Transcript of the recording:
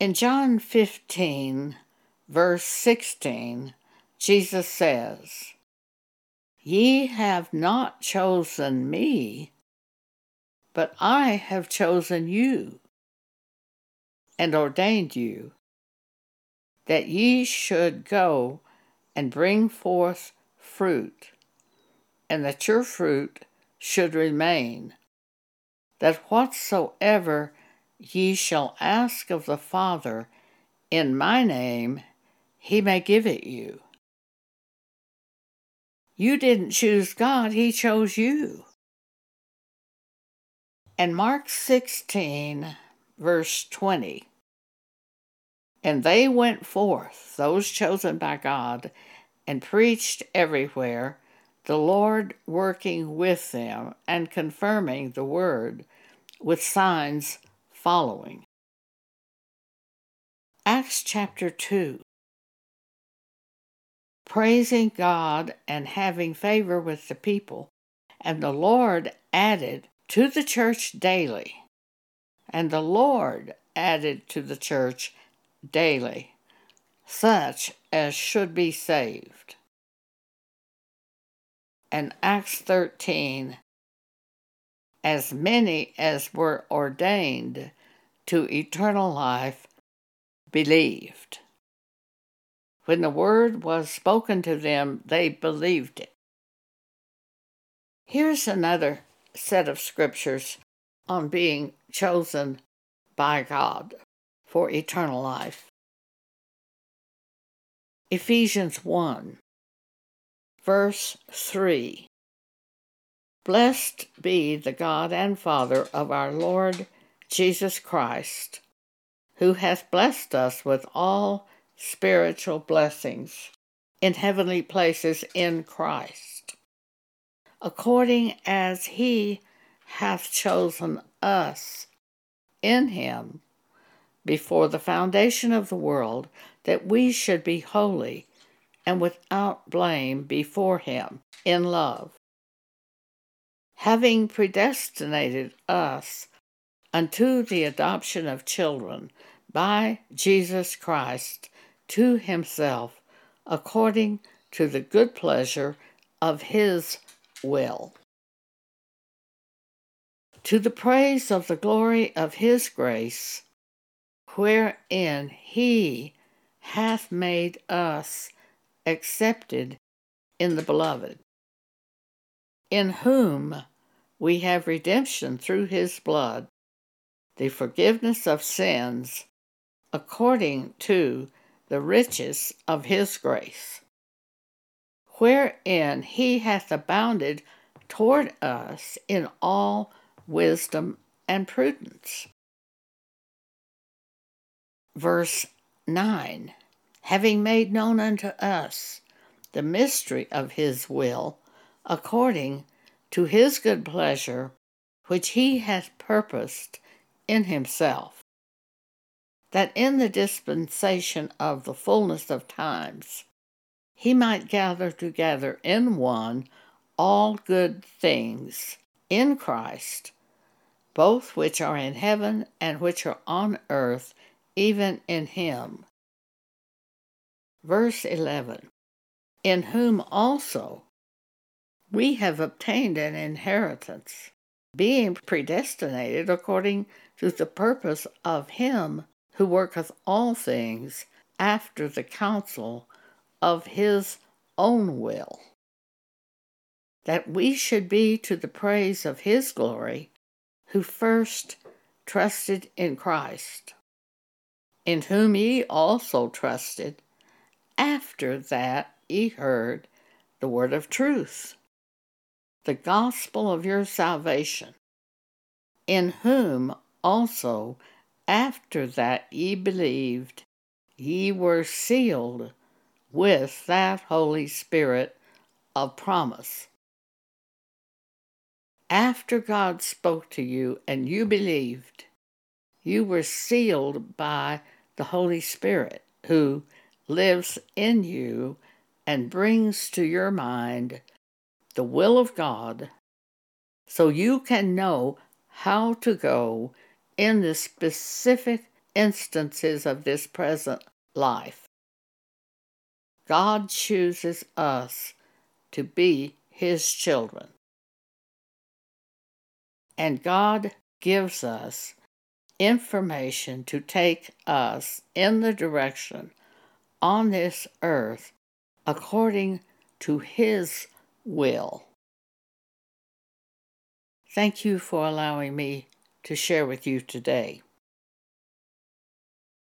In John 15, verse 16, Jesus says, Ye have not chosen me, but I have chosen you and ordained you that ye should go and bring forth fruit, and that your fruit should remain, that whatsoever ye shall ask of the Father in my name, he may give it you. You didn't choose God, he chose you. And Mark 16, verse 20. And they went forth, those chosen by God, and preached everywhere, the Lord working with them and confirming the word with signs following. Acts chapter 2 Praising God and having favor with the people, and the Lord added to the church daily, and the Lord added to the church daily such as should be saved. And Acts 13 as many as were ordained to eternal life believed. When the word was spoken to them, they believed it. Here's another set of scriptures on being chosen by God for eternal life. Ephesians 1, verse 3. Blessed be the God and Father of our Lord Jesus Christ, who hath blessed us with all spiritual blessings in heavenly places in Christ, according as he hath chosen us in him before the foundation of the world that we should be holy and without blame before him in love, having predestinated us unto the adoption of children by Jesus Christ to himself, according to the good pleasure of his will. To the praise of the glory of his grace, wherein he hath made us accepted in the beloved, in whom we have redemption through his blood, the forgiveness of sins, according to the riches of his grace, wherein he hath abounded toward us in all wisdom and prudence. Verse 9 Having made known unto us the mystery of his will, according to his good pleasure, which he hath purposed in himself, that in the dispensation of the fullness of times he might gather together in one all good things in Christ, both which are in heaven and which are on earth, even in him. Verse 11 In whom also we have obtained an inheritance, being predestinated according to the purpose of him who worketh all things after the counsel of his own will, that we should be to the praise of his glory, who first trusted in Christ, in whom ye also trusted, after that ye heard the word of truth the gospel of your salvation, in whom also, after that ye believed, ye were sealed with that Holy Spirit of promise. After God spoke to you and you believed, you were sealed by the Holy Spirit who lives in you and brings to your mind the will of God so you can know how to go in the specific instances of this present life. God chooses us to be His children. And God gives us information to take us in the direction on this earth according to His will. Thank you for allowing me to share with you today.